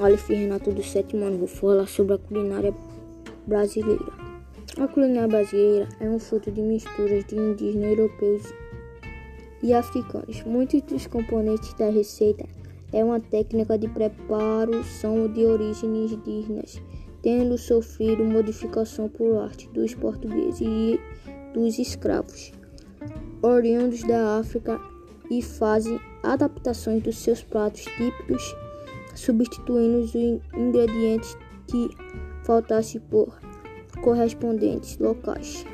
Aleph Renato do sétimo ano. Vou falar sobre a culinária brasileira. A culinária brasileira é um fruto de misturas de indígenas, europeus e africanos. Muitos dos componentes da receita é uma técnica de preparo são de origens indígenas, tendo sofrido modificação por arte dos portugueses e dos escravos, oriundos da África e fazem adaptações dos seus pratos típicos, substituindo os ingredientes que faltassem por correspondentes locais.